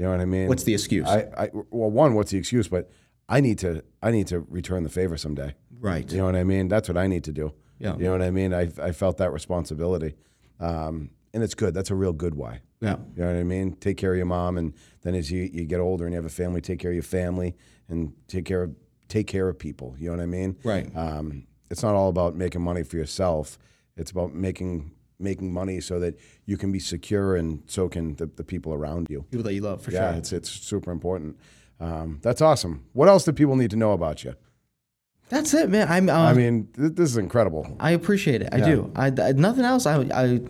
[SPEAKER 2] you know what I mean?
[SPEAKER 1] What's the excuse?
[SPEAKER 2] I, I well, one, what's the excuse? But I need to, I need to return the favor someday.
[SPEAKER 1] right.
[SPEAKER 2] You know what I mean? That's what I need to do.
[SPEAKER 1] Yeah.
[SPEAKER 2] You know what I mean? I, I felt that responsibility, um, and it's good. That's a real good why.
[SPEAKER 1] Yeah.
[SPEAKER 2] You know what I mean? Take care of your mom, and then as you, you get older and you have a family, take care of your family and take care of take care of people. You know what I mean?
[SPEAKER 1] Right.
[SPEAKER 2] Um, it's not all about making money for yourself. It's about making making money so that you can be secure and so can the, the people around you.
[SPEAKER 1] People that you love, for
[SPEAKER 2] Yeah,
[SPEAKER 1] sure.
[SPEAKER 2] it's it's super important. Um, that's awesome. What else do people need to know about you?
[SPEAKER 1] That's it, man. I'm. Uh,
[SPEAKER 2] I mean, th- this is incredible.
[SPEAKER 1] I appreciate it. I do. I, I- nothing else. I, I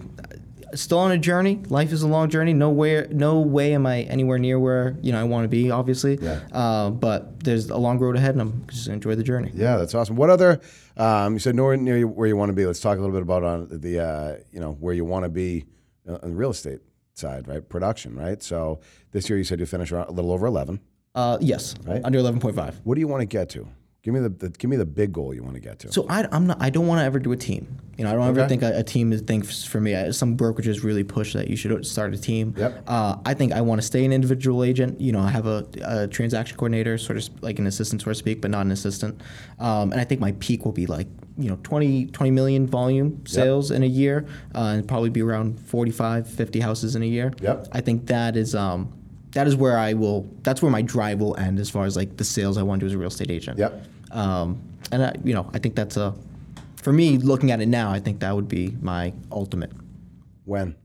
[SPEAKER 1] still on a journey. Life is a long journey. Nowhere, no way am I anywhere near where you know I want to be. Obviously,
[SPEAKER 2] Yeah.
[SPEAKER 1] uh, but there's a long road ahead, and I'm just enjoy the journey.
[SPEAKER 2] Yeah, that's awesome. What other? Um, you said nowhere near where you want to be. Let's talk a little bit about on the uh, you know where you want to be on the real estate side, right? Production, right? So this year you said you finish around a little over eleven.
[SPEAKER 1] Uh, yes,
[SPEAKER 2] Right.
[SPEAKER 1] under 11.5.
[SPEAKER 2] What do you want to get to? Give me the, the give me the big goal you want to get to.
[SPEAKER 1] So I, I'm not. I don't want to ever do a team. You know, I don't ever think a, a team is thing for me. I, some brokerages really push that you should start a team.
[SPEAKER 2] Yep.
[SPEAKER 1] Uh, I think I want to stay an individual agent. You know, I have a, a transaction coordinator, sort of like an assistant, so to speak, but not an assistant. Um, and I think my peak will be like you know 20, 20 million volume sales in a year, uh, and probably be around 45, 50 houses in a year.
[SPEAKER 2] Yep.
[SPEAKER 1] I think that is. Um, that is where I will. That's where my drive will end, as far as like the sales I want to do as a real estate agent.
[SPEAKER 2] Yep.
[SPEAKER 1] Um, and I, you know, I think that's a, for me, looking at it now, I think that would be my ultimate.
[SPEAKER 2] when?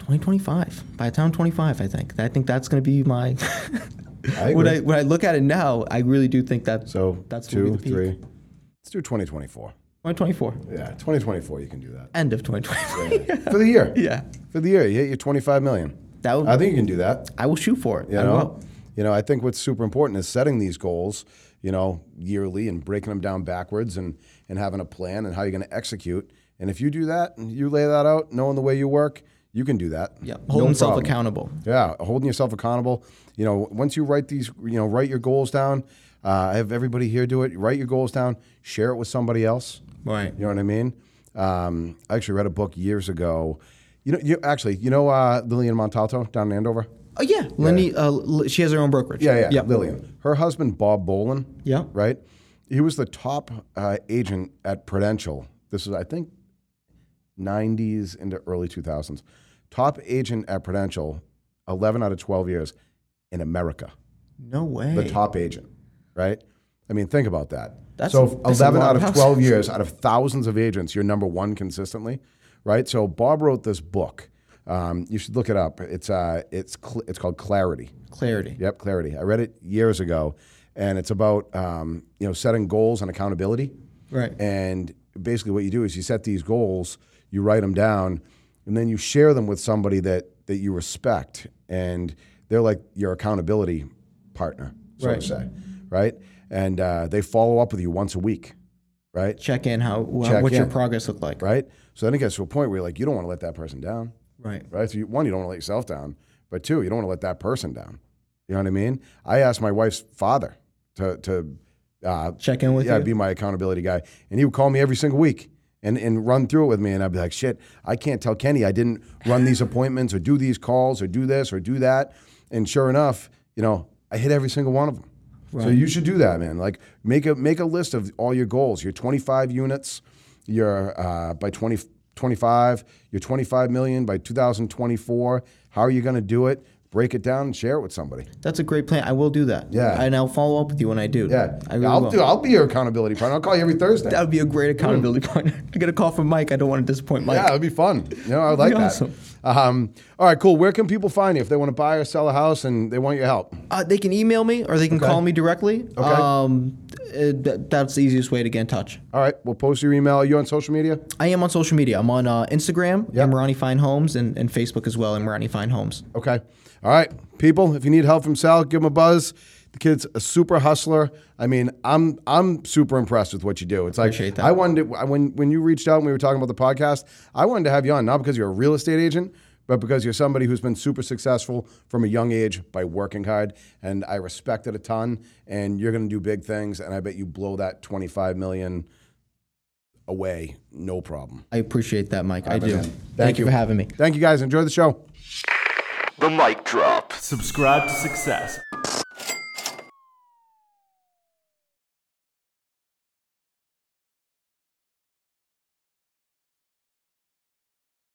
[SPEAKER 1] 2025. By the time 25, I think. I think that's going to be my.
[SPEAKER 2] I
[SPEAKER 1] when. I when I look at it now, I really do think that
[SPEAKER 2] So
[SPEAKER 1] that's
[SPEAKER 2] two,
[SPEAKER 1] be the peak.
[SPEAKER 2] three. Let's do 2024.
[SPEAKER 1] 2024.
[SPEAKER 2] Yeah, 2024. You can do that
[SPEAKER 1] End of 2024.
[SPEAKER 2] for the year.
[SPEAKER 1] yeah.
[SPEAKER 2] For the year, you hit your 25 million.
[SPEAKER 1] That would,
[SPEAKER 2] I think you can do that.
[SPEAKER 1] I will shoot for it.
[SPEAKER 2] You know, you know, I think what's super important is setting these goals, you know, yearly and breaking them down backwards and and having a plan and how you're going to execute. And if you do that and you lay that out, knowing the way you work, you can do that.
[SPEAKER 1] Yeah.
[SPEAKER 2] No
[SPEAKER 1] Holding self
[SPEAKER 2] problem.
[SPEAKER 1] accountable.
[SPEAKER 2] Yeah, holding yourself accountable. You know, once you write these, you know, write your goals down. Uh, I have everybody here do it. Write your goals down. Share it with somebody else.
[SPEAKER 1] Right.
[SPEAKER 2] You know what I mean? Um, I actually read a book years ago. You know, you actually, you know, uh, Lillian Montalto down in Andover.
[SPEAKER 1] Oh, yeah. Lindy, uh, she has her own brokerage.
[SPEAKER 2] Yeah, yeah,
[SPEAKER 1] Yep.
[SPEAKER 2] Lillian. Her husband, Bob Bolin.
[SPEAKER 1] Yeah.
[SPEAKER 2] Right? He was the top uh, agent at Prudential. This is, I think, 90s into early 2000s. Top agent at Prudential, 11 out of 12 years in America.
[SPEAKER 1] No way.
[SPEAKER 2] The top agent, right? I mean, think about that.
[SPEAKER 1] That's
[SPEAKER 2] so
[SPEAKER 1] a- that's
[SPEAKER 2] 11 out
[SPEAKER 1] of
[SPEAKER 2] of 12 years, out of thousands of agents, you're number one consistently, right? So Bob wrote this book. Um, you should look it up. It's uh, it's cl- it's called Clarity.
[SPEAKER 1] Clarity.
[SPEAKER 2] Yep, Clarity. I read it years ago, and it's about um, you know setting goals and accountability.
[SPEAKER 1] Right.
[SPEAKER 2] And basically, what you do is you set these goals, you write them down, and then you share them with somebody that that you respect, and they're like your accountability partner, so
[SPEAKER 1] Right.
[SPEAKER 2] to say, right? And uh, they follow up with you once a week, right?
[SPEAKER 1] Check in. How wh-
[SPEAKER 2] Check
[SPEAKER 1] what's your progress look like?
[SPEAKER 2] Right. So then it gets to a point where you're like, you don't want to let that person down
[SPEAKER 1] Right.
[SPEAKER 2] right? So you, one, you don't want to let yourself down, but two, you don't want to let that person down. You know what I mean? I asked my wife's father to to uh,
[SPEAKER 1] Check in with
[SPEAKER 2] yeah,
[SPEAKER 1] you.
[SPEAKER 2] be my accountability guy, and he would call me every single week and and run through it with me, and I'd be like, shit, I can't tell Kenny I didn't run these appointments or do these calls or do this or do that, and sure enough, you know, I hit every single one of them. So you should do that, man. Like make a make a list of all your goals. Your 25 units, your uh, by 20, 25, your 25 million by 2024. How are you going to do it? Break it down and share it with somebody.
[SPEAKER 1] That's a great plan. I will do that.
[SPEAKER 2] Yeah.
[SPEAKER 1] And I'll follow up with you when I do.
[SPEAKER 2] Yeah,
[SPEAKER 1] I really
[SPEAKER 2] I'll do. I'll be your accountability partner. I'll call you every Thursday.
[SPEAKER 1] That would be a great accountability partner. I get a call from Mike. I don't want to disappoint Mike.
[SPEAKER 2] Yeah, it'd be fun. You know, I would like that.
[SPEAKER 1] awesome.
[SPEAKER 2] Um, all right, cool. Where can people find you if they want to buy or sell a house and they want your help?
[SPEAKER 1] Uh, they can email me or they can
[SPEAKER 2] Okay.
[SPEAKER 1] call me directly.
[SPEAKER 2] Okay.
[SPEAKER 1] Um, uh, th- that's the easiest way to get in touch.
[SPEAKER 2] All right, we'll post your email. Are you on social media?
[SPEAKER 1] I am on social media. I'm on uh, Instagram,
[SPEAKER 2] Yep.
[SPEAKER 1] Amrani Fine Homes, and, and Facebook as well, Amrani Fine Homes.
[SPEAKER 2] Okay. All right, people. If you need help from Sal, give him a buzz. The kid's a super hustler. I mean, I'm I'm super impressed with what you do. It's like
[SPEAKER 1] Appreciate that.
[SPEAKER 2] I wanted to, when when you reached out and we were talking about the podcast. I wanted to have you on not because you're a real estate agent, but because you're somebody who's been super successful from a young age by working hard, and I respect it a ton. And you're going to do big things, and I bet you blow that 25 million away, no problem.
[SPEAKER 1] I appreciate that, Mike. I
[SPEAKER 2] right,
[SPEAKER 1] do. Thank,
[SPEAKER 2] Thank you.
[SPEAKER 1] for having me.
[SPEAKER 2] Thank you guys. Enjoy the show.
[SPEAKER 3] The mic drop.
[SPEAKER 4] Subscribe to success.